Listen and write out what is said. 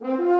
Música